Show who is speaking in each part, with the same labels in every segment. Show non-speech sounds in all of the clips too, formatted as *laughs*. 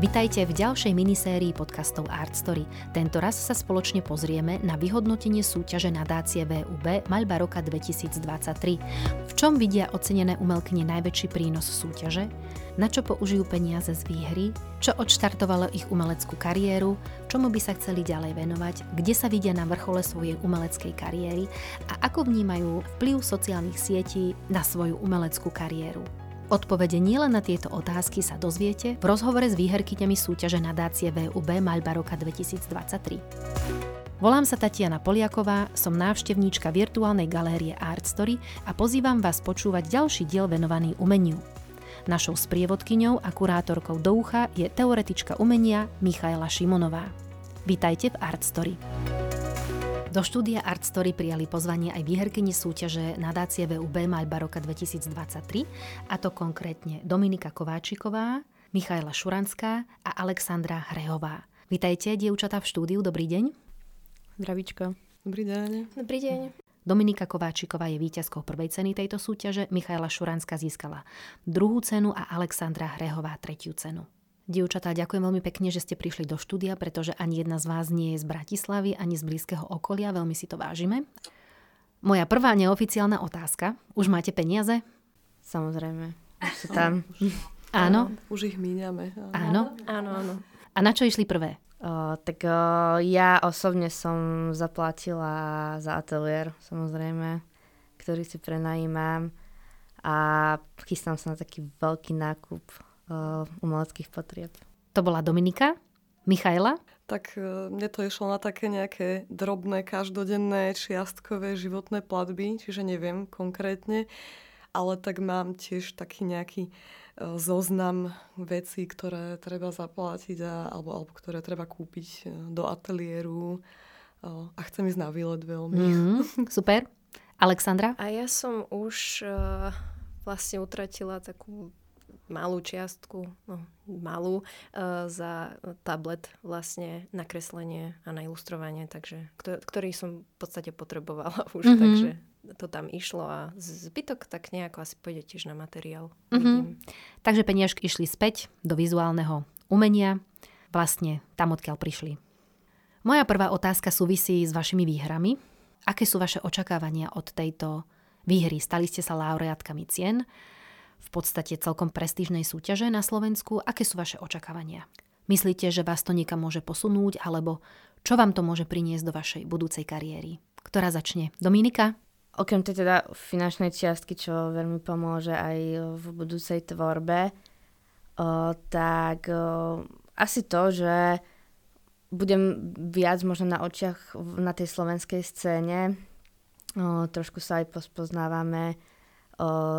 Speaker 1: Vitajte v ďalšej minisérii podcastov Art Story. Tento raz sa spoločne pozrieme na vyhodnotenie súťaže nadácie VUB Maľba roka 2023. V čom vidia ocenené umelkyne najväčší prínos súťaže? Na čo použijú peniaze z výhry? Čo odštartovalo ich umeleckú kariéru? Čomu by sa chceli ďalej venovať? Kde sa vidia na vrchole svojej umeleckej kariéry? A ako vnímajú vplyv sociálnych sietí na svoju umeleckú kariéru? Odpovede nielen na tieto otázky sa dozviete v rozhovore s výherkyňami súťaže nadácie VUB Maľba roka 2023. Volám sa Tatiana Poliaková, som návštevníčka virtuálnej galérie Art Story a pozývam vás počúvať ďalší diel venovaný umeniu. Našou sprievodkyňou a kurátorkou do ucha je teoretička umenia Michaela Šimonová. Vítajte v Art Story. Do štúdia Art Story prijali pozvanie aj výherkyni súťaže nadácie VUB Maľba roka 2023, a to konkrétne Dominika Kováčiková, Michaela Šuranská a Alexandra Hrehová. Vítajte, dievčatá v štúdiu, dobrý deň.
Speaker 2: Zdravíčko.
Speaker 3: Dobrý deň.
Speaker 4: Dobrý deň.
Speaker 1: Dominika Kováčiková je víťazkou prvej ceny tejto súťaže, Michaela Šuranská získala druhú cenu a Alexandra Hrehová tretiu cenu. Dievčatá, ďakujem veľmi pekne, že ste prišli do štúdia, pretože ani jedna z vás nie je z Bratislavy, ani z blízkeho okolia, veľmi si to vážime. Moja prvá neoficiálna otázka. Už máte peniaze?
Speaker 2: Samozrejme. Už sú tam. *laughs*
Speaker 1: Áno?
Speaker 3: Už ich míňame.
Speaker 1: Áno?
Speaker 4: Áno, áno.
Speaker 1: A na čo išli prvé?
Speaker 2: O, tak o, ja osobne som zaplatila za ateliér, samozrejme, ktorý si prenajímam a chystám sa na taký veľký nákup uh, umeleckých potrieb.
Speaker 1: To bola Dominika? Michaela?
Speaker 3: Tak uh, mne to išlo na také nejaké drobné, každodenné, čiastkové životné platby, čiže neviem konkrétne, ale tak mám tiež taký nejaký uh, zoznam vecí, ktoré treba zaplatiť a, alebo, alebo ktoré treba kúpiť do ateliéru a chcem ísť na výlet veľmi.
Speaker 1: Mm, *laughs* super. Alexandra?
Speaker 4: A ja som už uh, vlastne utratila takú malú čiastku, no malú, uh, za tablet vlastne na kreslenie a na ilustrovanie, takže, ktorý som v podstate potrebovala už, mm-hmm. takže to tam išlo a zbytok tak nejako asi pôjde tiež na materiál. Mm-hmm.
Speaker 1: Takže peniažky išli späť do vizuálneho umenia, vlastne tam, odkiaľ prišli. Moja prvá otázka súvisí s vašimi výhrami. Aké sú vaše očakávania od tejto výhry? Stali ste sa laureátkami cien v podstate celkom prestížnej súťaže na Slovensku. Aké sú vaše očakávania? Myslíte, že vás to niekam môže posunúť, alebo čo vám to môže priniesť do vašej budúcej kariéry? Ktorá začne? Dominika?
Speaker 2: Okrem tej teda finančnej čiastky, čo veľmi pomôže aj v budúcej tvorbe, o, tak o, asi to, že budem viac možno na očiach na tej slovenskej scéne. O, trošku sa aj pospoznávame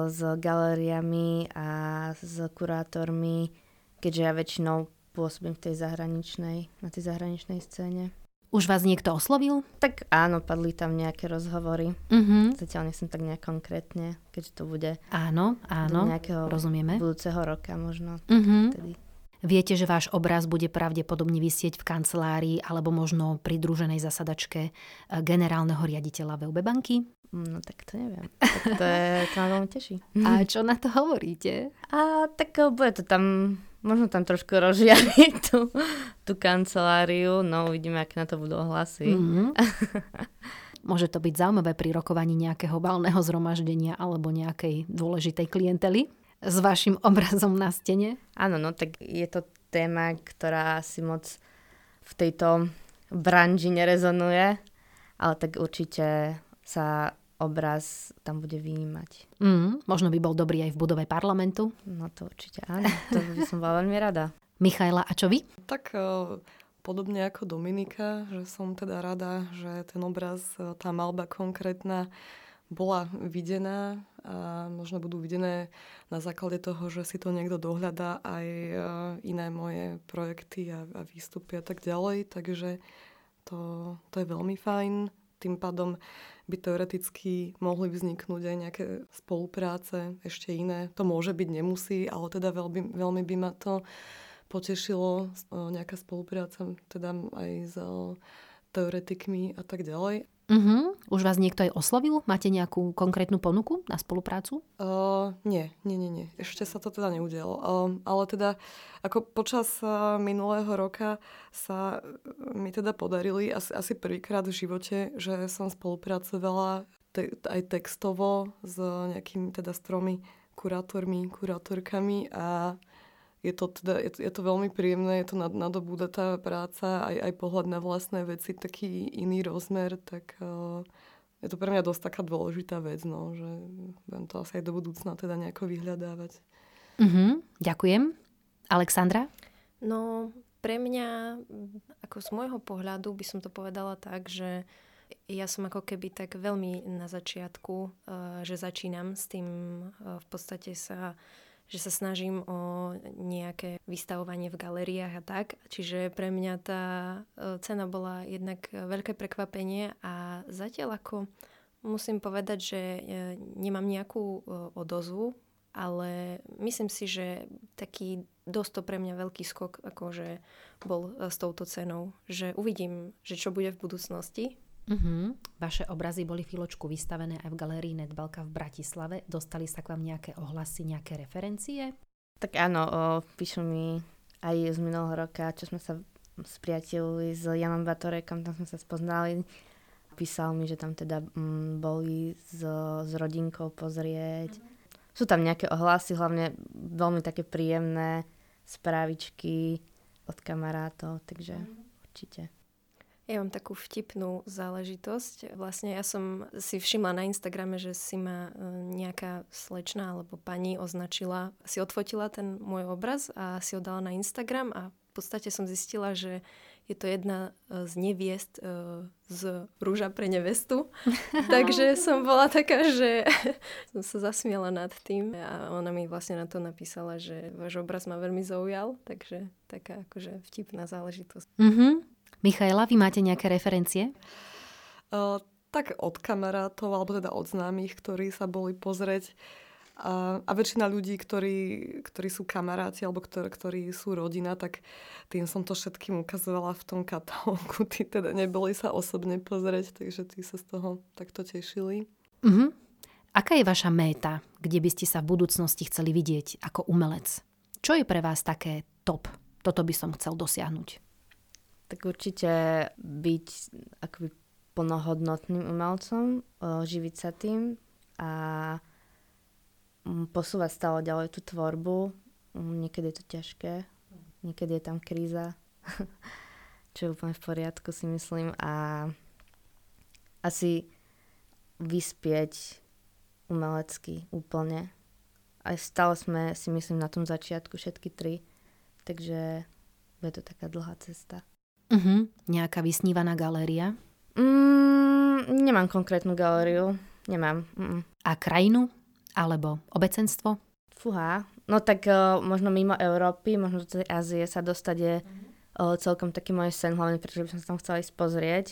Speaker 2: s galériami a s kurátormi, keďže ja väčšinou pôsobím v tej zahraničnej, na tej zahraničnej scéne.
Speaker 1: Už vás niekto oslovil?
Speaker 2: Tak áno, padli tam nejaké rozhovory.
Speaker 1: Uh-huh.
Speaker 2: Zatiaľ nechcem tak nejak konkrétne, keďže to bude
Speaker 1: áno, áno,
Speaker 2: do nejakého
Speaker 1: rozumieme.
Speaker 2: budúceho roka možno.
Speaker 1: Uh-huh. Viete, že váš obraz bude pravdepodobne vysieť v kancelárii alebo možno pridruženej zasadačke eh, generálneho riaditeľa VUB banky?
Speaker 2: No tak to neviem. Tak to, je, to ma veľmi teší. *laughs*
Speaker 1: A čo na to hovoríte?
Speaker 2: A tak eh, bude to tam, možno tam trošku rozžiariť *laughs* tú, tú kanceláriu, no uvidíme, aké na to budú hlasy. Mm-hmm. *laughs*
Speaker 1: Môže to byť zaujímavé pri rokovaní nejakého valného zhromaždenia alebo nejakej dôležitej klientely s vašim *laughs* obrazom na stene?
Speaker 2: Áno, no tak je to téma, ktorá si moc v tejto branži nerezonuje, ale tak určite sa obraz tam bude vynímať.
Speaker 1: Mm, možno by bol dobrý aj v budove parlamentu.
Speaker 2: No to určite áno, to by som bola veľmi rada. *laughs*
Speaker 1: Michaela, a čo vy?
Speaker 3: Tak uh, podobne ako Dominika, že som teda rada, že ten obraz, e, tá malba konkrétna bola videná a možno budú videné na základe toho, že si to niekto dohľadá aj e, iné moje projekty a, a výstupy a tak ďalej. Takže to, to je veľmi fajn. Tým pádom by teoreticky mohli vzniknúť aj nejaké spolupráce, ešte iné. To môže byť, nemusí, ale teda veľmi, veľmi by ma to potešilo nejaká spolupráca teda aj s teoretikmi a tak ďalej.
Speaker 1: Uh-huh. Už vás niekto aj oslovil? Máte nejakú konkrétnu ponuku na spoluprácu?
Speaker 3: Uh, nie, nie, nie, nie. Ešte sa to teda neudialo. Uh, ale teda ako počas uh, minulého roka sa mi teda podarili asi, asi prvýkrát v živote, že som spolupracovala te, aj textovo s nejakými teda stromy kurátormi, kurátorkami a je to, teda, je, to, je to veľmi príjemné, je to nad, nadobúdatá práca, aj, aj pohľad na vlastné veci, taký iný rozmer, tak uh, je to pre mňa dosť taká dôležitá vec, no, že budem to asi aj do budúcna teda nejako vyhľadávať.
Speaker 1: Uh-huh, ďakujem. Alexandra?
Speaker 4: No, pre mňa, ako z môjho pohľadu, by som to povedala tak, že ja som ako keby tak veľmi na začiatku, uh, že začínam s tým uh, v podstate sa že sa snažím o nejaké vystavovanie v galériách a tak. Čiže pre mňa tá e, cena bola jednak veľké prekvapenie a zatiaľ ako musím povedať, že e, nemám nejakú e, odozvu, ale myslím si, že taký dosť to pre mňa veľký skok akože bol s touto cenou. Že uvidím, že čo bude v budúcnosti,
Speaker 1: Uh-huh. Vaše obrazy boli chvíľočku vystavené aj v galérii Netbalka v Bratislave. Dostali sa k vám nejaké ohlasy, nejaké referencie?
Speaker 2: Tak áno, o, píšu mi aj z minulého roka, čo sme sa spriatelili s Janom Batorekom, tam sme sa spoznali. Písal mi, že tam teda m, mm, boli s, s rodinkou pozrieť. Uh-huh. Sú tam nejaké ohlasy, hlavne veľmi také príjemné správičky od kamarátov, takže uh-huh. určite.
Speaker 4: Ja mám takú vtipnú záležitosť. Vlastne ja som si všimla na Instagrame, že si ma e, nejaká slečna alebo pani označila, si odfotila ten môj obraz a si ho dala na Instagram a v podstate som zistila, že je to jedna e, z neviest e, z Rúža pre nevestu. *laughs* Takže som bola taká, že *laughs* som sa zasmiala nad tým a ona mi vlastne na to napísala, že váš obraz ma veľmi zaujal, takže taká akože vtipná záležitosť.
Speaker 1: Mm-hmm. Michaela, vy máte nejaké referencie?
Speaker 3: Uh, tak od kamarátov, alebo teda od známych, ktorí sa boli pozrieť. A, a väčšina ľudí, ktorí, ktorí sú kamaráti alebo ktorí, ktorí sú rodina, tak tým som to všetkým ukazovala v tom katalógu. *laughs* Tí teda neboli sa osobne pozrieť, takže tí sa z toho takto tešili.
Speaker 1: Uh-huh. Aká je vaša méta, kde by ste sa v budúcnosti chceli vidieť ako umelec? Čo je pre vás také top? Toto by som chcel dosiahnuť
Speaker 2: tak určite byť akoby plnohodnotným umelcom, živiť sa tým a posúvať stále ďalej tú tvorbu. Niekedy je to ťažké, niekedy je tam kríza, *laughs* čo je úplne v poriadku si myslím a asi vyspieť umelecky úplne. Aj stále sme si myslím na tom začiatku všetky tri, takže bude to taká dlhá cesta.
Speaker 1: Uh-huh. Nejaká vysnívaná galéria?
Speaker 2: Mm, nemám konkrétnu galériu. Nemám. Mm.
Speaker 1: A krajinu? Alebo obecenstvo?
Speaker 2: Fúha. No tak uh, možno mimo Európy, možno do tej Ázie sa dostať je uh, celkom taký môj sen, hlavne pretože by som sa tam chcela ísť pozrieť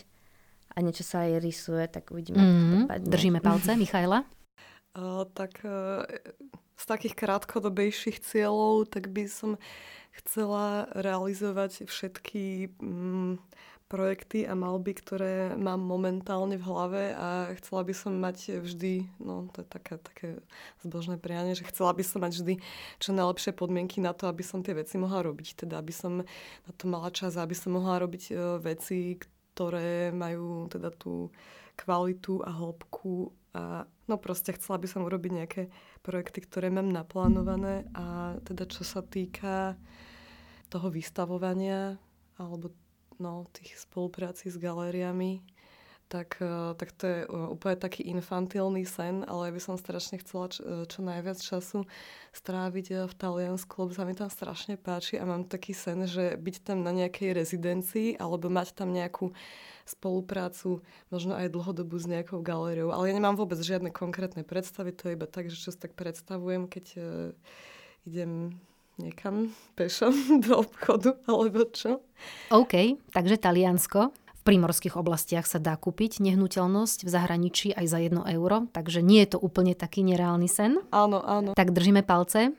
Speaker 2: a niečo sa aj rysuje, tak uvidíme, mm,
Speaker 1: to Držíme palce, Michaela?
Speaker 3: Uh, tak uh, z takých krátkodobejších cieľov, tak by som chcela realizovať všetky mm, projekty a malby, ktoré mám momentálne v hlave a chcela by som mať vždy, no to je také, také zbožné prianie, že chcela by som mať vždy čo najlepšie podmienky na to, aby som tie veci mohla robiť. Teda aby som na to mala čas, aby som mohla robiť uh, veci, ktoré majú teda tú kvalitu a hĺbku a no proste chcela by som urobiť nejaké projekty, ktoré mám naplánované a teda čo sa týka toho vystavovania alebo no, tých spolupráci s galériami, tak, e, tak to je e, úplne taký infantilný sen, ale ja by som strašne chcela čo, e, čo najviac času stráviť v Taliansku, lebo sa mi tam strašne páči a mám taký sen, že byť tam na nejakej rezidencii alebo mať tam nejakú spoluprácu, možno aj dlhodobu s nejakou galériou. Ale ja nemám vôbec žiadne konkrétne predstavy, to je iba tak, že čo si tak predstavujem, keď uh, idem niekam pešom *laughs* do obchodu, alebo čo.
Speaker 1: OK, takže Taliansko. V primorských oblastiach sa dá kúpiť nehnuteľnosť v zahraničí aj za 1 euro, takže nie je to úplne taký nereálny sen.
Speaker 3: Áno, áno.
Speaker 1: Tak držíme palce.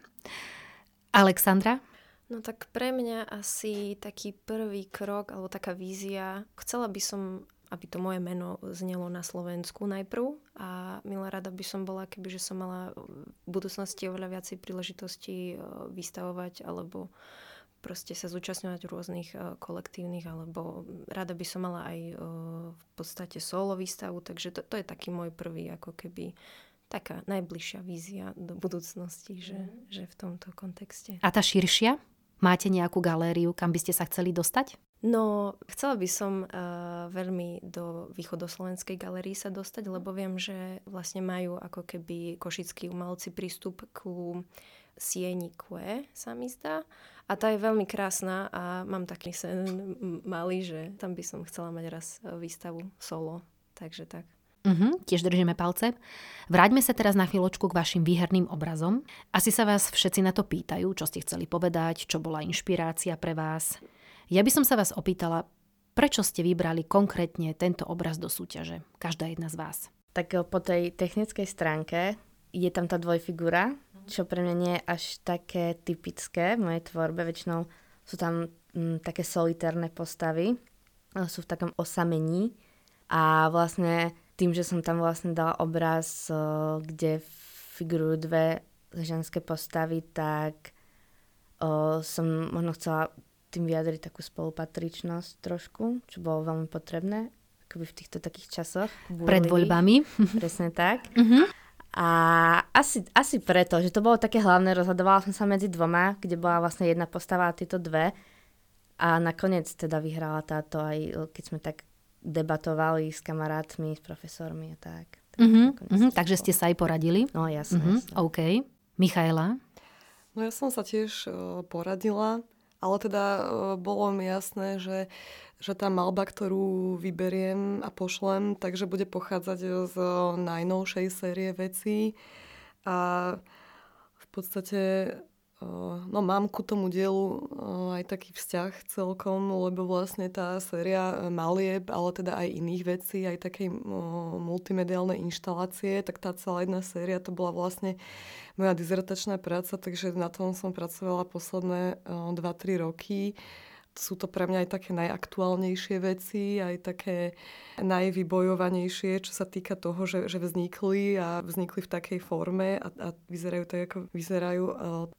Speaker 1: Alexandra?
Speaker 4: No tak pre mňa asi taký prvý krok alebo taká vízia, chcela by som aby to moje meno znelo na Slovensku najprv a milá rada by som bola, keby že som mala v budúcnosti oveľa viacej príležitostí vystavovať alebo proste sa zúčastňovať v rôznych kolektívnych, alebo rada by som mala aj v podstate solo výstavu, takže to, to je taký môj prvý ako keby taká najbližšia vízia do budúcnosti, že, mm. že v tomto kontexte.
Speaker 1: A tá širšia? Máte nejakú galériu, kam by ste sa chceli dostať?
Speaker 4: No, chcela by som uh, veľmi do východoslovenskej galérii sa dostať, lebo viem, že vlastne majú ako keby košickí umelci prístup ku sieni Kue, sa mi zdá. A tá je veľmi krásna a mám taký sen malý, že tam by som chcela mať raz výstavu solo. Takže tak.
Speaker 1: Uh-huh, tiež držíme palce. Vráťme sa teraz na chvíľočku k vašim výherným obrazom. Asi sa vás všetci na to pýtajú, čo ste chceli povedať, čo bola inšpirácia pre vás. Ja by som sa vás opýtala, prečo ste vybrali konkrétne tento obraz do súťaže? Každá jedna z vás.
Speaker 2: Tak eh, po tej technickej stránke je tam tá dvojfigura, čo pre mňa nie je až také typické v mojej tvorbe. Väčšinou sú tam m, mm, také solitárne postavy, sú v takom osamení a vlastne tým, že som tam vlastne dala obraz, kde figurujú dve ženské postavy, tak o, som možno chcela tým vyjadriť takú spolupatričnosť trošku, čo bolo veľmi potrebné akoby v týchto takých časoch.
Speaker 1: Pred voľbami.
Speaker 2: Presne tak. Uh-huh. A asi, asi preto, že to bolo také hlavné, rozhodovala som sa medzi dvoma, kde bola vlastne jedna postava a tieto dve. A nakoniec teda vyhrala táto aj, keď sme tak debatovali s kamarátmi, s profesormi a tak.
Speaker 1: Uh-huh, uh-huh, takže ste sa aj poradili?
Speaker 2: No jasne. Uh-huh, jasne.
Speaker 1: OK. Michaela?
Speaker 3: No ja som sa tiež uh, poradila, ale teda uh, bolo mi jasné, že, že tá malba, ktorú vyberiem a pošlem, takže bude pochádzať z najnovšej série vecí. A v podstate No mám ku tomu dielu aj taký vzťah celkom, lebo vlastne tá séria malieb, ale teda aj iných vecí, aj takej multimediálnej inštalácie, tak tá celá jedna séria to bola vlastne moja dizertačná práca, takže na tom som pracovala posledné 2-3 roky sú to pre mňa aj také najaktuálnejšie veci, aj také najvybojovanejšie, čo sa týka toho, že, že vznikli a vznikli v takej forme a, a vyzerajú tak, ako vyzerajú.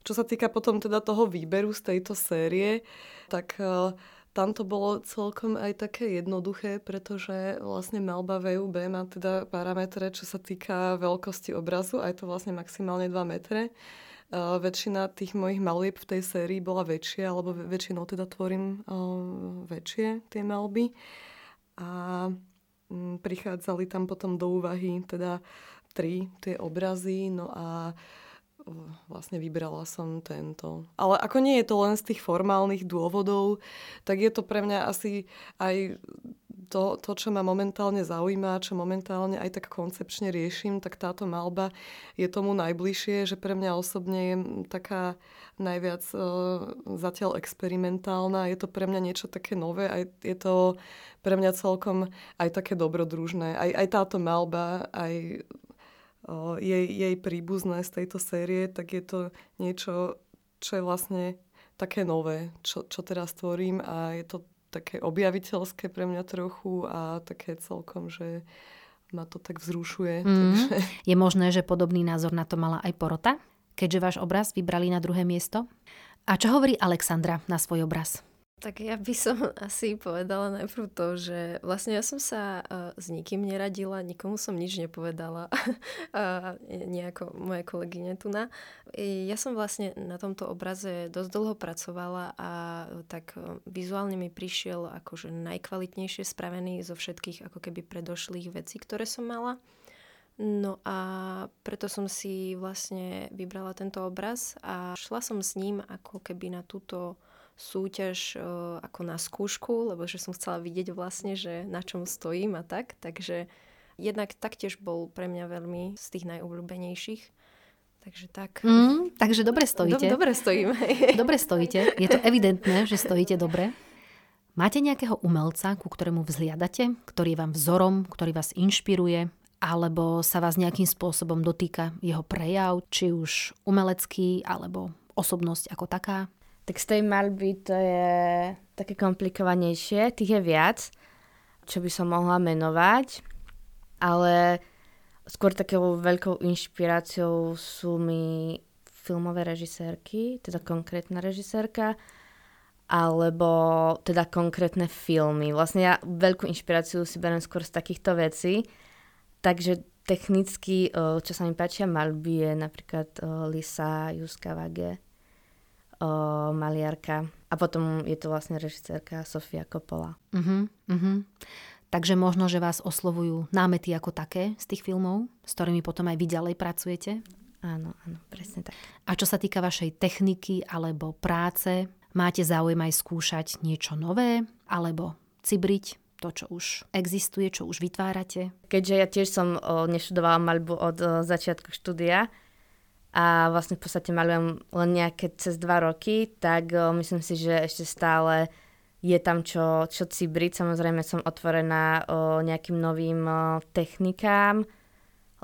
Speaker 3: Čo sa týka potom teda toho výberu z tejto série, tak e, tam to bolo celkom aj také jednoduché, pretože vlastne malba VUB má teda parametre, čo sa týka veľkosti obrazu a je to vlastne maximálne 2 metre. Väčšina tých mojich malieb v tej sérii bola väčšia, alebo väčšinou teda tvorím uh, väčšie tie malby. A um, prichádzali tam potom do úvahy teda tri tie obrazy, no a uh, vlastne vybrala som tento. Ale ako nie je to len z tých formálnych dôvodov, tak je to pre mňa asi aj to, to, čo ma momentálne zaujíma, čo momentálne aj tak koncepčne riešim, tak táto malba je tomu najbližšie, že pre mňa osobne je taká najviac uh, zatiaľ experimentálna. Je to pre mňa niečo také nové a je to pre mňa celkom aj také dobrodružné. Aj, aj táto malba, aj jej, jej príbuzné z tejto série, tak je to niečo, čo je vlastne také nové, čo, čo teraz tvorím a je to také objaviteľské pre mňa trochu a také celkom, že ma to tak vzrušuje. Mm. Takže...
Speaker 1: Je možné, že podobný názor na to mala aj porota, keďže váš obraz vybrali na druhé miesto? A čo hovorí Alexandra na svoj obraz?
Speaker 4: Tak ja by som *laughs* asi povedala najprv to, že vlastne ja som sa uh, s nikým neradila, nikomu som nič nepovedala, uh, *laughs* nejako moje kolegyne tu na. Ja som vlastne na tomto obraze dosť dlho pracovala a tak uh, vizuálne mi prišiel akože najkvalitnejšie spravený zo všetkých ako keby predošlých vecí, ktoré som mala. No a preto som si vlastne vybrala tento obraz a šla som s ním ako keby na túto súťaž uh, ako na skúšku, lebo že som chcela vidieť vlastne, že na čom stojím a tak. Takže jednak taktiež bol pre mňa veľmi z tých najobľúbenejších. Takže tak.
Speaker 1: Mm, takže dobre stojíte.
Speaker 4: Do, dobre stojím. *laughs*
Speaker 1: dobre stojíte. Je to evidentné, že stojíte dobre. Máte nejakého umelca, ku ktorému vzhliadate, ktorý je vám vzorom, ktorý vás inšpiruje, alebo sa vás nejakým spôsobom dotýka jeho prejav, či už umelecký, alebo osobnosť ako taká?
Speaker 2: Tak z tej malby to je také komplikovanejšie, tých je viac. čo by som mohla menovať, ale skôr takou veľkou inšpiráciou sú mi filmové režisérky, teda konkrétna režisérka, alebo teda konkrétne filmy. Vlastne ja veľkú inšpiráciu si beriem skôr z takýchto vecí, takže technicky, čo sa mi páčia malby, je napríklad Lisa Juskavage, maliarka. A potom je to vlastne režisérka Sofia Coppola.
Speaker 1: Uh-huh, uh-huh. Takže možno, že vás oslovujú námety ako také z tých filmov, s ktorými potom aj vy ďalej pracujete?
Speaker 2: Áno, áno, presne tak.
Speaker 1: A čo sa týka vašej techniky alebo práce, máte záujem aj skúšať niečo nové alebo cibriť to, čo už existuje, čo už vytvárate?
Speaker 2: Keďže ja tiež som o, neštudovala maľbu od o, začiatku štúdia a vlastne v podstate malujem len nejaké cez dva roky, tak myslím si, že ešte stále je tam čo, čo cibriť. Samozrejme som otvorená o nejakým novým technikám,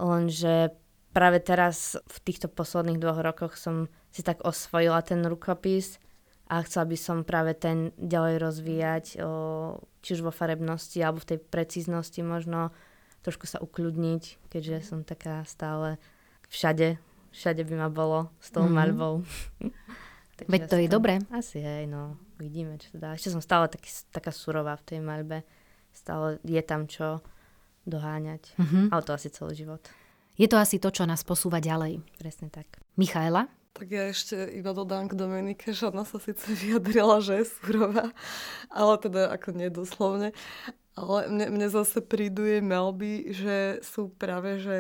Speaker 2: lenže práve teraz v týchto posledných dvoch rokoch som si tak osvojila ten rukopis a chcela by som práve ten ďalej rozvíjať, o, či už vo farebnosti alebo v tej precíznosti možno trošku sa ukľudniť, keďže som taká stále všade, všade by ma bolo s tou mm-hmm. maľbou. *laughs*
Speaker 1: Veď to je dobré.
Speaker 2: Asi hej, no. Vidíme, čo to dá. Ešte som stále taký, taká surová v tej maľbe. Stále je tam čo doháňať. Mm-hmm. Ale to asi celý život.
Speaker 1: Je to asi to, čo nás posúva ďalej.
Speaker 2: Presne tak.
Speaker 1: Michaela?
Speaker 3: Tak ja ešte iba dodám k Dominike, že ona sa síce vyjadrila, že je surová, *laughs* ale teda ako nedoslovne. Ale mne, mne zase príduje melby, že sú práve že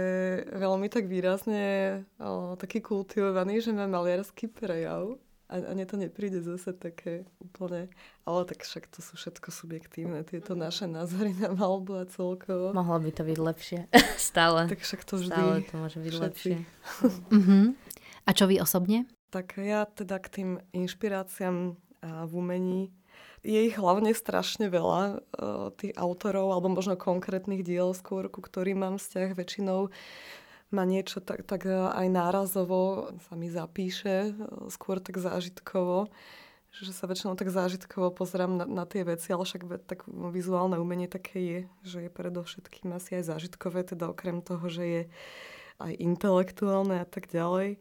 Speaker 3: veľmi tak výrazne o, taký kultivovaný, že má maliarský prejav. A, a mne to nepríde zase také úplne... Ale tak však to sú všetko subjektívne, tieto naše názory na malbu a celkovo.
Speaker 2: Mohlo by to byť lepšie. *laughs* Stále.
Speaker 3: Tak však to vždy...
Speaker 2: Stále to môže byť
Speaker 3: všetci.
Speaker 2: lepšie.
Speaker 1: uh-huh. *laughs* A čo vy osobne?
Speaker 3: Tak ja teda k tým inšpiráciám a v umení je ich hlavne strašne veľa, tých autorov, alebo možno konkrétnych diel skôr, ku ktorým mám vzťah väčšinou ma niečo tak, tak e, aj nárazovo sa mi zapíše, e, skôr tak zážitkovo že sa väčšinou tak zážitkovo pozerám na, na tie veci, ale však tak vizuálne umenie také je, že je predovšetkým asi aj zážitkové, teda okrem toho, že je aj intelektuálne a tak ďalej.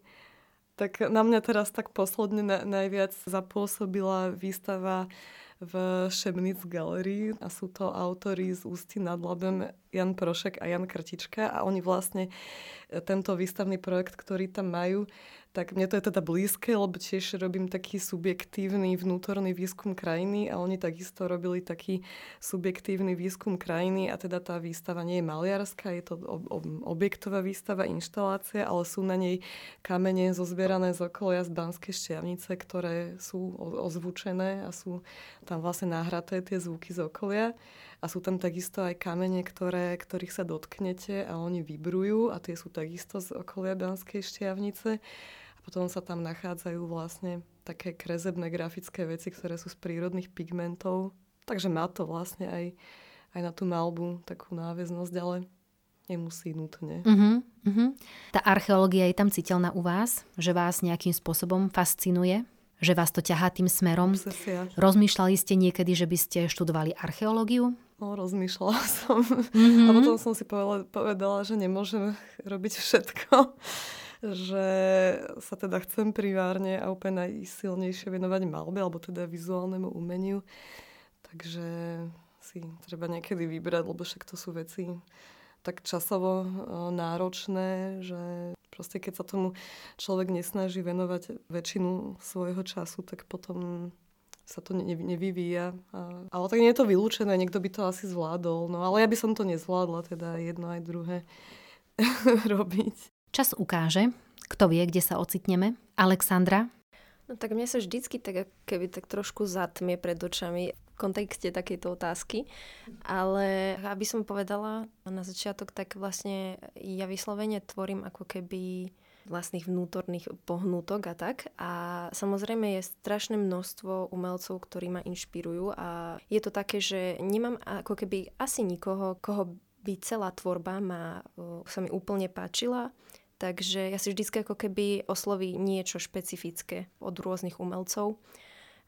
Speaker 3: Tak na mňa teraz tak posledne na, najviac zapôsobila výstava v Šemnic Gallery a sú to autory z Ústy nad Labem Jan Prošek a Jan Krtička a oni vlastne tento výstavný projekt, ktorý tam majú, tak mne to je teda blízke, lebo tiež robím taký subjektívny vnútorný výskum krajiny a oni takisto robili taký subjektívny výskum krajiny a teda tá výstava nie je maliarská, je to ob- ob- objektová výstava, inštalácia, ale sú na nej kamene zozbierané z okolia z Banskej šťavnice, ktoré sú ozvučené a sú tam vlastne nahraté tie zvuky z okolia a sú tam takisto aj kamene, ktoré, ktorých sa dotknete a oni vybrujú a tie sú takisto z okolia Banskej šťavnice. Potom sa tam nachádzajú vlastne také krezebné grafické veci, ktoré sú z prírodných pigmentov. Takže má to vlastne aj, aj na tú malbu takú náväznosť, ale nemusí nutne.
Speaker 1: Uh-huh, uh-huh. Tá archeológia je tam citeľná u vás? Že vás nejakým spôsobom fascinuje? Že vás to ťahá tým smerom?
Speaker 3: Obsesia.
Speaker 1: Rozmýšľali ste niekedy, že by ste študovali archeológiu?
Speaker 3: No, rozmýšľala *laughs* som. Mm-hmm. A potom som si povedala, povedala, že nemôžem robiť všetko. Že sa teda chcem privárne a úplne najsilnejšie venovať malbe, alebo teda vizuálnemu umeniu. Takže si treba niekedy vybrať, lebo však to sú veci tak časovo e, náročné, že proste keď sa tomu človek nesnaží venovať väčšinu svojho času, tak potom sa to nevyvíja. Ale tak nie je to vylúčené, niekto by to asi zvládol. No ale ja by som to nezvládla, teda jedno aj druhé *laughs* robiť.
Speaker 1: Čas ukáže, kto vie, kde sa ocitneme. Alexandra?
Speaker 4: No tak mne sa vždycky tak keby tak trošku zatmie pred očami v kontexte takejto otázky. Ale aby som povedala na začiatok, tak vlastne ja vyslovene tvorím ako keby vlastných vnútorných pohnutok a tak. A samozrejme je strašné množstvo umelcov, ktorí ma inšpirujú a je to také, že nemám ako keby asi nikoho, koho by celá tvorba ma, sa mi úplne páčila. Takže ja si vždy ako keby osloví niečo špecifické od rôznych umelcov.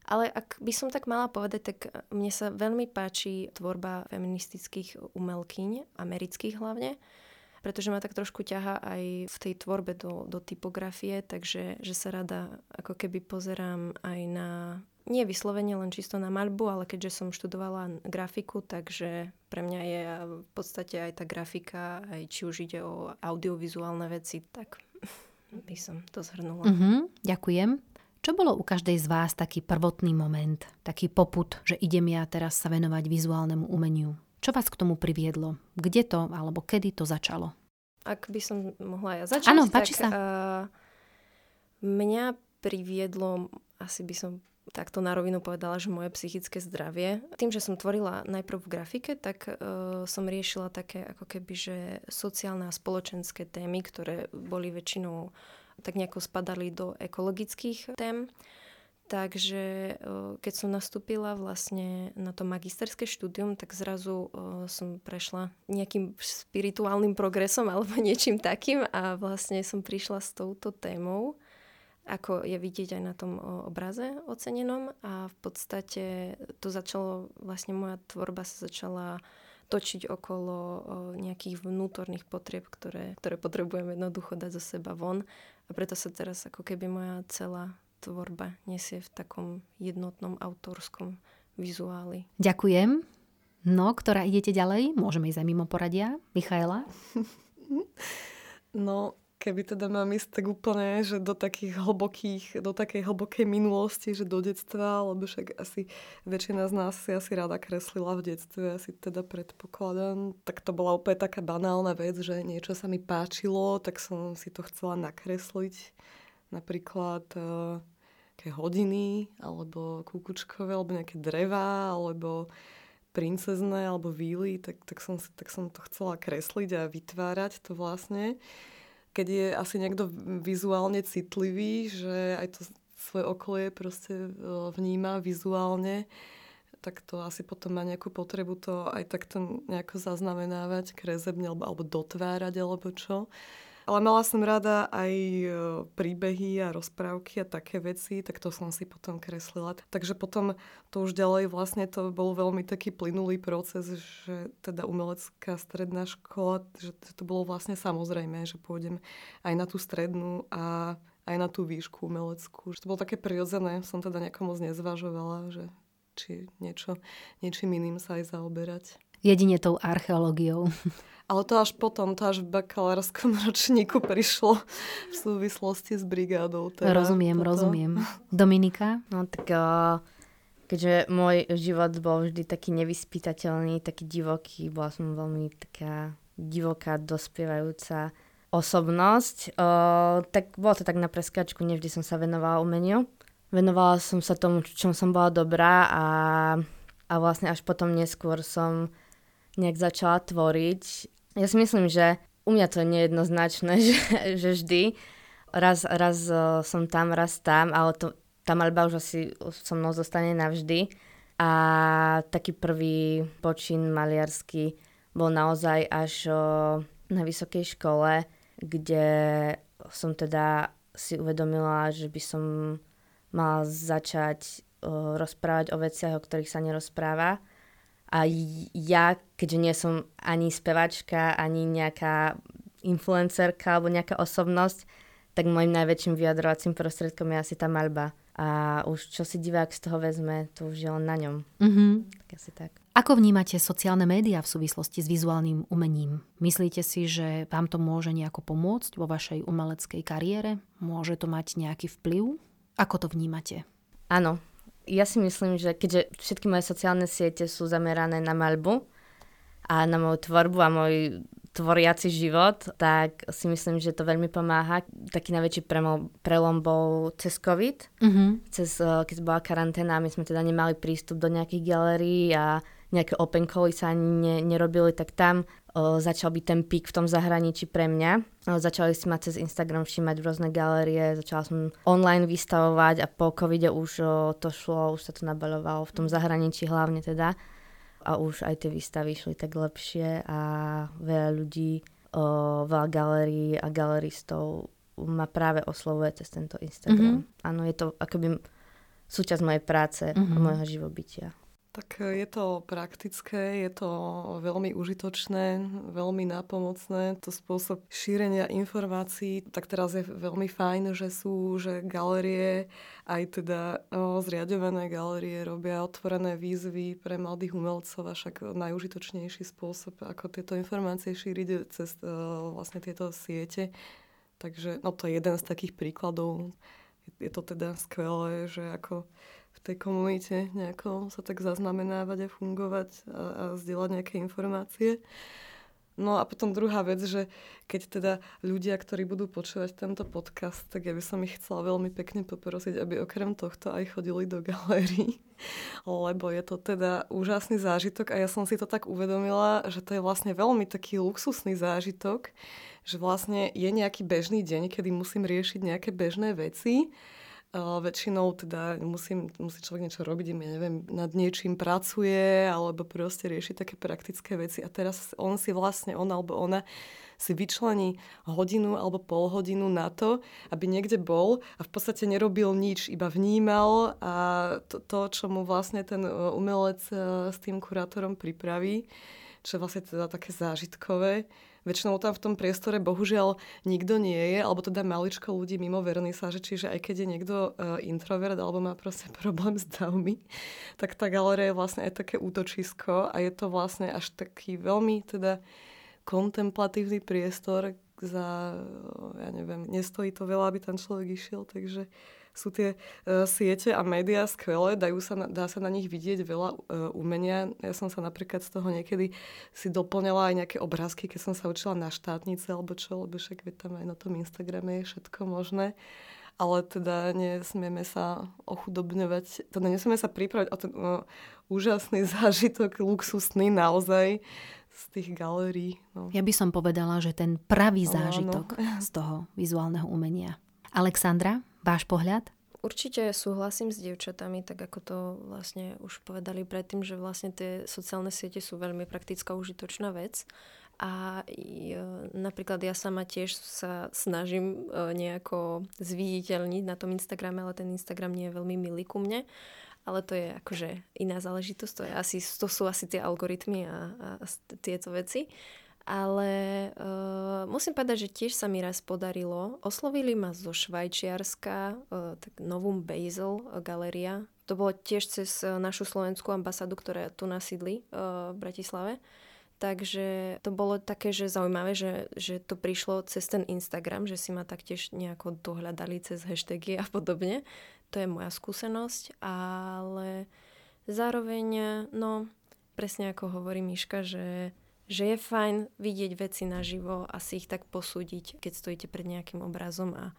Speaker 4: Ale ak by som tak mala povedať, tak mne sa veľmi páči tvorba feministických umelkyň, amerických hlavne, pretože ma tak trošku ťaha aj v tej tvorbe do, do typografie, takže že sa rada ako keby pozerám aj na nie vyslovene len čisto na maľbu, ale keďže som študovala grafiku, takže pre mňa je v podstate aj tá grafika, aj či už ide o audiovizuálne veci, tak *laughs* by som to zhrnula.
Speaker 1: Uh-huh, ďakujem. Čo bolo u každej z vás taký prvotný moment, taký poput, že idem ja teraz sa venovať vizuálnemu umeniu? Čo vás k tomu priviedlo? Kde to alebo kedy to začalo?
Speaker 4: Ak by som mohla ja začať,
Speaker 1: páči
Speaker 4: tak
Speaker 1: sa.
Speaker 4: Uh, mňa priviedlo, asi by som takto na rovinu povedala, že moje psychické zdravie. Tým, že som tvorila najprv v grafike, tak uh, som riešila také ako keby, že sociálne a spoločenské témy, ktoré boli väčšinou tak nejako spadali do ekologických tém. Takže keď som nastúpila vlastne na to magisterské štúdium, tak zrazu som prešla nejakým spirituálnym progresom alebo *laughs* niečím takým a vlastne som prišla s touto témou ako je vidieť aj na tom obraze ocenenom a v podstate to začalo, vlastne moja tvorba sa začala točiť okolo nejakých vnútorných potrieb, ktoré, ktoré potrebujeme jednoducho dať zo seba von a preto sa teraz ako keby moja celá tvorba nesie v takom jednotnom autorskom vizuáli.
Speaker 1: Ďakujem. No, ktorá idete ďalej? Môžeme ísť aj mimo poradia. Michaela? *laughs*
Speaker 3: No, keby teda mám ísť tak úplne, že do takých hlbokých, do takej hlbokej minulosti, že do detstva, lebo však asi väčšina z nás si asi rada kreslila v detstve, asi teda predpokladám. Tak to bola úplne taká banálna vec, že niečo sa mi páčilo, tak som si to chcela nakresliť. Napríklad uh, hodiny, alebo kúkučkové, alebo nejaké dreva, alebo princezné, alebo víly, tak, tak, som, tak som to chcela kresliť a vytvárať to vlastne keď je asi niekto vizuálne citlivý, že aj to svoje okolie proste e, vníma vizuálne, tak to asi potom má nejakú potrebu to aj takto nejako zaznamenávať, kresebne alebo, alebo dotvárať alebo čo. Ale mala som rada aj e, príbehy a rozprávky a také veci, tak to som si potom kreslila. Takže potom to už ďalej vlastne to bol veľmi taký plynulý proces, že teda umelecká stredná škola, že to bolo vlastne samozrejme, že pôjdem aj na tú strednú a aj na tú výšku umeleckú. Že to bolo také prirodzené, som teda nejako moc nezvažovala, že či niečo, niečím iným sa aj zaoberať.
Speaker 1: Jedine tou archeológiou.
Speaker 3: Ale to až potom, to až v bakalárskom *laughs* ročníku prišlo v súvislosti s brigádou.
Speaker 1: Teda rozumiem, toto. rozumiem. Dominika?
Speaker 2: No tak uh, keďže môj život bol vždy taký nevyspytateľný, taký divoký, bola som veľmi taká divoká, dospievajúca osobnosť, uh, tak bolo to tak na preskačku, nevždy som sa venovala umeniu. Venovala som sa tomu, čom som bola dobrá a, a vlastne až potom neskôr som nejak začala tvoriť ja si myslím, že u mňa to nie je jednoznačné, *laughs* že, že vždy. Raz, raz uh, som tam, raz tam, ale to, tá malba už asi so mnou zostane navždy. A taký prvý počin maliarsky bol naozaj až uh, na vysokej škole, kde som teda si uvedomila, že by som mala začať uh, rozprávať o veciach, o ktorých sa nerozpráva a ja, keďže nie som ani spevačka, ani nejaká influencerka alebo nejaká osobnosť, tak môjim najväčším vyjadrovacím prostriedkom je asi tá maľba. A už čo si divák z toho vezme, to už je len na ňom.
Speaker 1: Mm-hmm.
Speaker 2: Tak asi tak.
Speaker 1: Ako vnímate sociálne médiá v súvislosti s vizuálnym umením? Myslíte si, že vám to môže nejako pomôcť vo vašej umeleckej kariére? Môže to mať nejaký vplyv? Ako to vnímate?
Speaker 2: Áno, ja si myslím, že keďže všetky moje sociálne siete sú zamerané na maľbu a na moju tvorbu a môj tvoriaci život, tak si myslím, že to veľmi pomáha. Taký najväčší prelom, prelom bol cez COVID. Mm-hmm. Cez, eh, keď bola karanténa, my sme teda nemali prístup do nejakých galérií a nejaké open cally sa ani ne, nerobili, tak tam začal byť ten pík v tom zahraničí pre mňa. Začali si ma cez Instagram všímať v rôzne galerie, začala som online vystavovať a po covide už to šlo, už sa to nabalovalo v tom zahraničí hlavne teda. A už aj tie výstavy šli tak lepšie a veľa ľudí, veľa galérií a galeristov ma práve oslovuje cez tento Instagram. Mm-hmm. Áno, je to akoby súčasť mojej práce mm-hmm. a mhm. môjho živobytia.
Speaker 3: Tak e, je to praktické, je to veľmi užitočné, veľmi nápomocné. To spôsob šírenia informácií, tak teraz je veľmi fajn, že sú, že galerie, aj teda o, zriadované galerie robia otvorené výzvy pre mladých umelcov a však najužitočnejší spôsob, ako tieto informácie šíriť cez o, vlastne tieto siete. Takže no, to je jeden z takých príkladov. Je, je to teda skvelé, že ako v tej komunite nejako sa tak zaznamenávať a fungovať a, a zdieľať nejaké informácie. No a potom druhá vec, že keď teda ľudia, ktorí budú počúvať tento podcast, tak ja by som ich chcela veľmi pekne poprosiť, aby okrem tohto aj chodili do galérií, *laughs* lebo je to teda úžasný zážitok a ja som si to tak uvedomila, že to je vlastne veľmi taký luxusný zážitok, že vlastne je nejaký bežný deň, kedy musím riešiť nejaké bežné veci väčšinou teda musím, musí človek niečo robiť, ja neviem, nad niečím pracuje alebo proste rieši také praktické veci. A teraz on si vlastne, on alebo ona si vyčlení hodinu alebo pol hodinu na to, aby niekde bol a v podstate nerobil nič, iba vnímal a to, to čo mu vlastne ten uh, umelec uh, s tým kurátorom pripraví, čo je vlastne teda také zážitkové, väčšinou tam v tom priestore bohužiaľ nikto nie je, alebo teda maličko ľudí mimo vernisáže, čiže aj keď je niekto uh, introvert alebo má proste *laughs* problém s davmi, tak tá galéria je vlastne aj také útočisko a je to vlastne až taký veľmi teda kontemplatívny priestor za, ja neviem, nestojí to veľa, aby tam človek išiel, takže sú tie uh, siete a médiá skvelé, dajú sa na, dá sa na nich vidieť veľa uh, umenia. Ja som sa napríklad z toho niekedy si doplňala aj nejaké obrázky, keď som sa učila na štátnice alebo čo, lebo však tam aj na tom Instagrame je všetko možné ale teda nesmieme sa ochudobňovať, teda nesmieme sa pripraviť o ten uh, úžasný *laughs* zážitok, luxusný naozaj z tých galérií. No.
Speaker 1: Ja by som povedala, že ten pravý zážitok no. z toho vizuálneho umenia. Alexandra, Váš pohľad?
Speaker 4: Určite súhlasím s dievčatami, tak ako to vlastne už povedali predtým, že vlastne tie sociálne siete sú veľmi praktická užitočná vec. A e, napríklad ja sama tiež sa snažím e, nejako zviditeľniť na tom Instagrame, ale ten Instagram nie je veľmi milý ku mne. Ale to je akože iná záležitosť, to, je asi, to sú asi tie algoritmy a, a, tieto veci ale uh, musím povedať, že tiež sa mi raz podarilo. Oslovili ma zo Švajčiarska, uh, tak Novum Basel uh, galeria. To bolo tiež cez uh, našu slovenskú ambasádu, ktorá tu nasídli uh, v Bratislave. Takže to bolo také, že zaujímavé, že, že to prišlo cez ten Instagram, že si ma taktiež nejako dohľadali cez hashtagy a podobne. To je moja skúsenosť, ale zároveň, no, presne ako hovorí Miška, že že je fajn vidieť veci naživo a si ich tak posúdiť, keď stojíte pred nejakým obrazom a,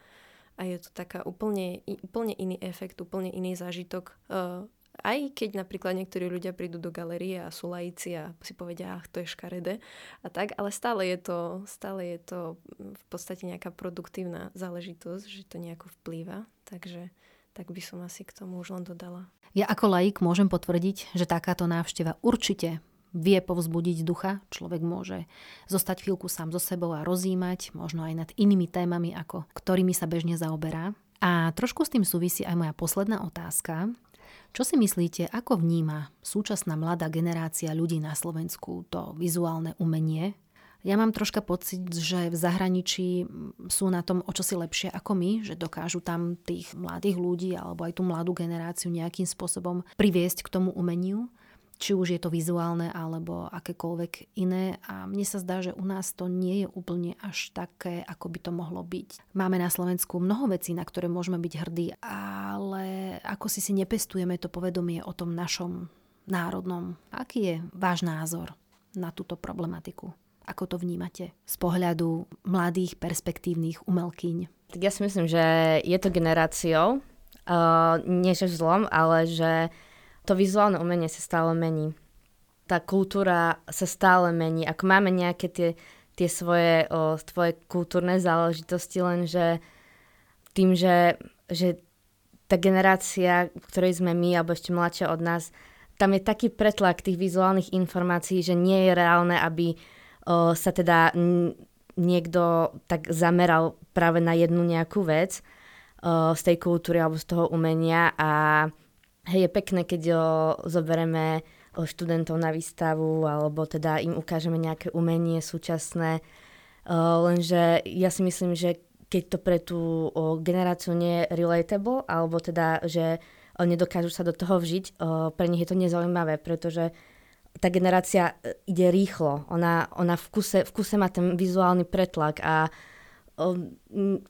Speaker 4: a je to taká úplne, úplne iný efekt, úplne iný zážitok. Uh, aj keď napríklad niektorí ľudia prídu do galerie a sú laici a si povedia, ach, to je škaredé a tak, ale stále je to, stále je to v podstate nejaká produktívna záležitosť, že to nejako vplýva, takže tak by som asi k tomu už len dodala.
Speaker 1: Ja ako laik môžem potvrdiť, že takáto návšteva určite vie povzbudiť ducha. Človek môže zostať chvíľku sám so sebou a rozímať, možno aj nad inými témami, ako ktorými sa bežne zaoberá. A trošku s tým súvisí aj moja posledná otázka. Čo si myslíte, ako vníma súčasná mladá generácia ľudí na Slovensku to vizuálne umenie? Ja mám troška pocit, že v zahraničí sú na tom o čosi lepšie ako my, že dokážu tam tých mladých ľudí alebo aj tú mladú generáciu nejakým spôsobom priviesť k tomu umeniu či už je to vizuálne alebo akékoľvek iné a mne sa zdá, že u nás to nie je úplne až také, ako by to mohlo byť. Máme na Slovensku mnoho vecí, na ktoré môžeme byť hrdí, ale ako si si nepestujeme to povedomie o tom našom národnom. Aký je váš názor na túto problematiku? Ako to vnímate z pohľadu mladých perspektívnych umelkyň?
Speaker 2: Tak ja si myslím, že je to generáciou, uh, nie že zlom, ale že to vizuálne umenie sa stále mení. Tá kultúra sa stále mení. Ako máme nejaké tie, tie svoje o, tvoje kultúrne záležitosti, lenže tým, že, že tá generácia, v ktorej sme my, alebo ešte mladšia od nás, tam je taký pretlak tých vizuálnych informácií, že nie je reálne, aby o, sa teda niekto tak zameral práve na jednu nejakú vec uh, z tej kultúry alebo z toho umenia a hej, je pekné, keď uh, zoberieme uh, študentov na výstavu alebo teda im ukážeme nejaké umenie súčasné, uh, lenže ja si myslím, že keď to pre tú uh, generáciu nie je relatable, alebo teda, že uh, nedokážu sa do toho vžiť, uh, pre nich je to nezaujímavé, pretože tá generácia ide rýchlo. Ona, ona v, kuse, v kuse má ten vizuálny pretlak a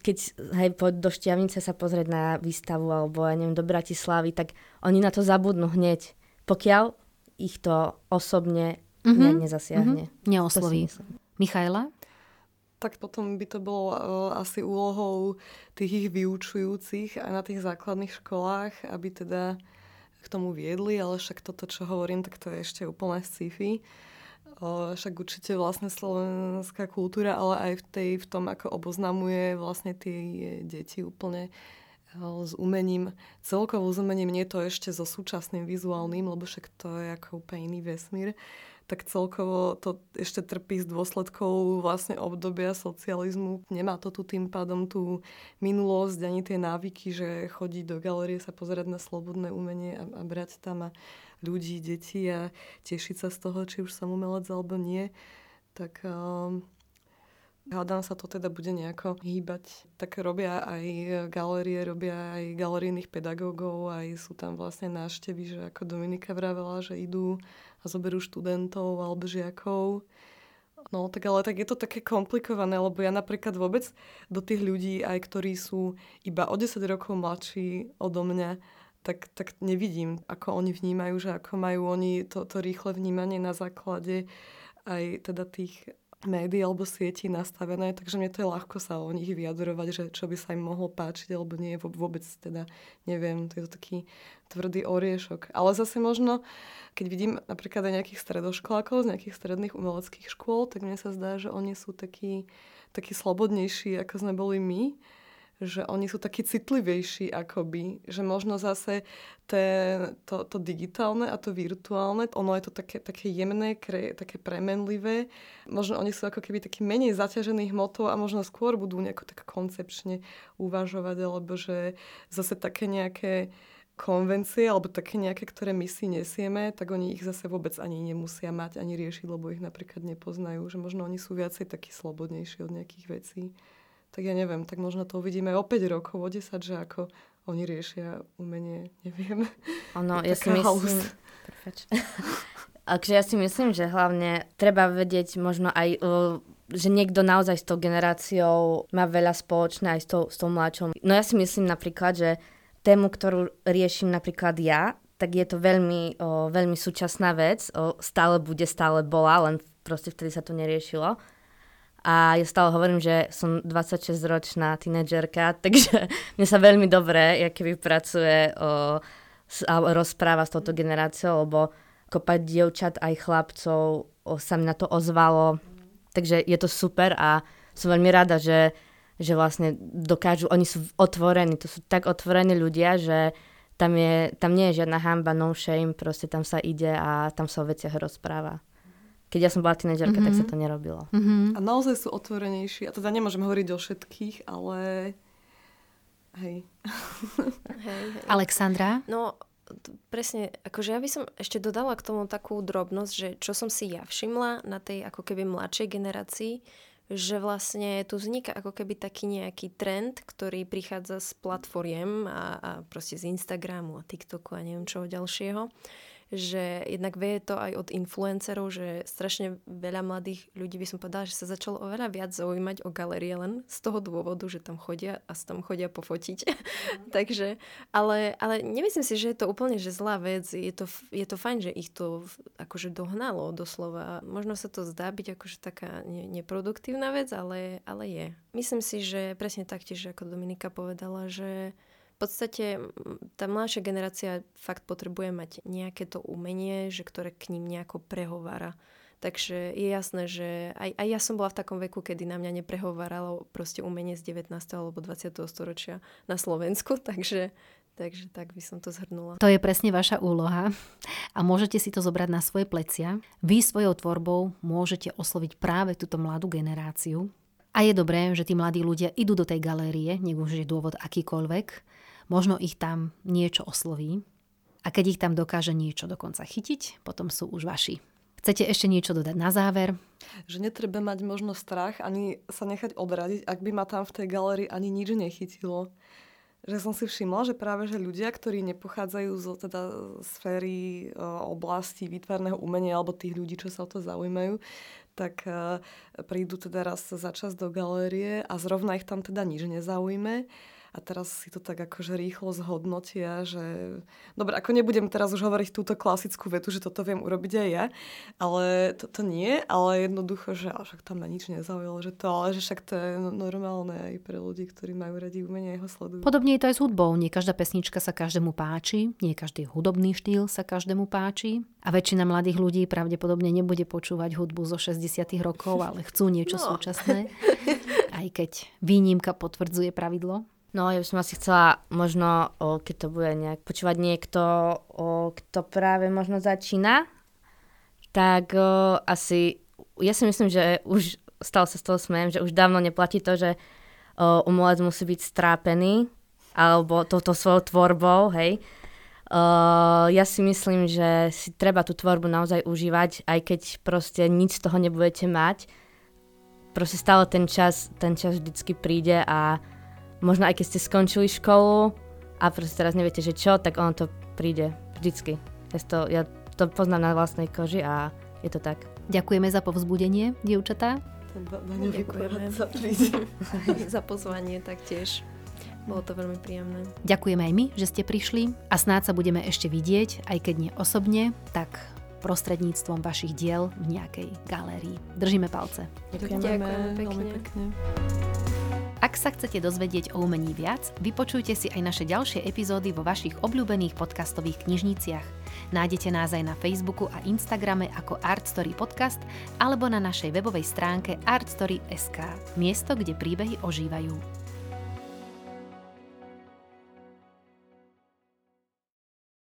Speaker 2: keď hej, poď do Šťavnice sa pozrieť na výstavu alebo ja neviem, do Bratislavy, tak oni na to zabudnú hneď, pokiaľ ich to osobne mm-hmm. ne, nezasiahne.
Speaker 1: Mm-hmm. Neosloví. Michaela?
Speaker 3: Tak potom by to bolo uh, asi úlohou tých ich vyučujúcich aj na tých základných školách, aby teda k tomu viedli, ale však toto, čo hovorím, tak to je ešte úplne sci-fi. Však určite vlastne slovenská kultúra, ale aj v, tej, v tom, ako oboznamuje vlastne tie deti úplne s umením, celkovo s umením, nie to ešte so súčasným vizuálnym, lebo však to je ako úplne iný vesmír, tak celkovo to ešte trpí z dôsledkov vlastne obdobia socializmu. Nemá to tu tým pádom tú minulosť, ani tie návyky, že chodiť do galerie, sa pozerať na slobodné umenie a, a brať tam a ľudí, detí a tešiť sa z toho, či už som umelec alebo nie, tak um, hádam sa to teda bude nejako hýbať. Tak robia aj galerie, robia aj galerijných pedagógov, aj sú tam vlastne návštevy, že ako Dominika vravela, že idú a zoberú študentov alebo žiakov. No tak ale tak je to také komplikované, lebo ja napríklad vôbec do tých ľudí, aj ktorí sú iba o 10 rokov mladší odo mňa, tak, tak nevidím, ako oni vnímajú, že ako majú oni to, to rýchle vnímanie na základe aj teda tých médií alebo sietí nastavené, takže mne to je ľahko sa o nich vyjadrovať, že čo by sa im mohlo páčiť alebo nie, vôbec teda neviem, to je to taký tvrdý oriešok. Ale zase možno, keď vidím napríklad aj nejakých stredoškolákov z nejakých stredných umeleckých škôl, tak mne sa zdá, že oni sú takí, takí slobodnejší, ako sme boli my že oni sú takí citlivejší akoby, že možno zase ten, to, to digitálne a to virtuálne, ono je to také, také jemné, kre, také premenlivé. Možno oni sú ako keby taký menej zaťažení hmotou a možno skôr budú nejako tak koncepčne uvažovať, alebo že zase také nejaké konvencie alebo také nejaké, ktoré my si nesieme, tak oni ich zase vôbec ani nemusia mať, ani riešiť, lebo ich napríklad nepoznajú. Že možno oni sú viacej takí slobodnejší od nejakých vecí tak ja neviem, tak možno to uvidíme o 5 rokov, o 10, že ako oni riešia umenie, neviem.
Speaker 2: Ono, ja si myslím... Takže *laughs* ja si myslím, že hlavne treba vedieť možno aj, že niekto naozaj s tou generáciou má veľa spoločné aj s tou, s tou mladšou. No ja si myslím napríklad, že tému, ktorú riešim napríklad ja, tak je to veľmi, o, veľmi súčasná vec. O, stále bude, stále bola, len proste vtedy sa to neriešilo. A ja stále hovorím, že som 26-ročná tínedžerka, *laughs* takže mne sa veľmi dobre, keby pracuje o, a rozpráva s touto generáciou, lebo kopať dievčat aj chlapcov o, sa mi na to ozvalo. Takže je to super a som veľmi rada, že, že vlastne dokážu, oni sú otvorení, to sú tak otvorení ľudia, že tam, je, tam nie je žiadna hamba, no shame, proste tam sa ide a tam sa o veciach rozpráva keď ja som bola tínedžerka, mm-hmm. tak sa mhm. to nerobilo.
Speaker 3: Mm-hmm. A naozaj sú otvorenejší. A teda nemôžem hovoriť o všetkých, ale hej. *laughs*
Speaker 1: hej, hej. Alexandra?
Speaker 4: No, presne, akože ja by som ešte dodala k tomu takú drobnosť, že čo som si ja všimla na tej ako keby mladšej generácii, že vlastne tu vzniká ako keby taký nejaký trend, ktorý prichádza z platformiem a, a proste z Instagramu a TikToku a neviem čoho ďalšieho že jednak vie to aj od influencerov, že strašne veľa mladých ľudí by som povedala, že sa začalo oveľa viac zaujímať o galerie len z toho dôvodu, že tam chodia a tam chodia pofotiť. Mm. *laughs* Takže, ale, ale nemyslím si, že je to úplne že zlá vec. Je to, je to fajn, že ich to akože dohnalo doslova. Možno sa to zdá byť akože taká ne, neproduktívna vec, ale, ale je. Myslím si, že presne taktiež, ako Dominika povedala, že podstate tá mladšia generácia fakt potrebuje mať nejaké to umenie, že ktoré k ním nejako prehovára. Takže je jasné, že aj, aj ja som bola v takom veku, kedy na mňa neprehováralo proste umenie z 19. alebo 20. storočia na Slovensku, *laughs* takže, takže tak by som to zhrnula.
Speaker 1: To je presne vaša úloha a môžete si to zobrať na svoje plecia. Vy svojou tvorbou môžete osloviť práve túto mladú generáciu A je dobré, že tí mladí ľudia idú do tej galérie, nech už je dôvod akýkoľvek, možno ich tam niečo osloví a keď ich tam dokáže niečo dokonca chytiť, potom sú už vaši. Chcete ešte niečo dodať na záver?
Speaker 3: Že netreba mať možno strach ani sa nechať odradiť, ak by ma tam v tej galérii ani nič nechytilo že som si všimla, že práve že ľudia, ktorí nepochádzajú zo teda sféry e, oblasti výtvarného umenia alebo tých ľudí, čo sa o to zaujímajú, tak e, prídu teda raz za čas do galérie a zrovna ich tam teda nič nezaujme a teraz si to tak akože rýchlo zhodnotia, že... Dobre, ako nebudem teraz už hovoriť túto klasickú vetu, že toto viem urobiť aj ja, ale toto nie, ale jednoducho, že ale však tam ma nič nezaujalo, že to, ale že však to je no, normálne aj pre ľudí, ktorí majú radi umenie ho sledujú.
Speaker 1: Podobne je to aj s hudbou. Nie každá pesnička sa každému páči, nie každý hudobný štýl sa každému páči a väčšina mladých ľudí pravdepodobne nebude počúvať hudbu zo 60 rokov, ale chcú niečo no. súčasné. Aj keď výnimka potvrdzuje pravidlo.
Speaker 2: No, ja by som asi chcela možno, o, keď to bude nejak počúvať niekto, o, kto práve možno začína, tak o, asi, ja si myslím, že už stále sa z toho smejem, že už dávno neplatí to, že o, umelec musí byť strápený, alebo touto svojou tvorbou, hej. O, ja si myslím, že si treba tú tvorbu naozaj užívať, aj keď proste nič z toho nebudete mať. Proste stále ten čas, ten čas vždycky príde a možno aj keď ste skončili školu a proste teraz neviete, že čo, tak ono to príde vždycky. Ja to, ja to poznám na vlastnej koži a je to tak.
Speaker 1: Ďakujeme za povzbudenie, dievčatá.
Speaker 4: Ďakujeme *laughs* *laughs* za pozvanie taktiež. Bolo to veľmi príjemné.
Speaker 1: Ďakujeme aj my, že ste prišli a snáď sa budeme ešte vidieť, aj keď nie osobne, tak prostredníctvom vašich diel v nejakej galérii. Držíme palce.
Speaker 3: Ďakujeme, Ďakujeme pekne. pekne.
Speaker 1: Ak sa chcete dozvedieť o umení viac, vypočujte si aj naše ďalšie epizódy vo vašich obľúbených podcastových knižniciach. Nájdete nás aj na Facebooku a Instagrame ako Artstory Podcast alebo na našej webovej stránke artstory.sk, miesto, kde príbehy ožívajú.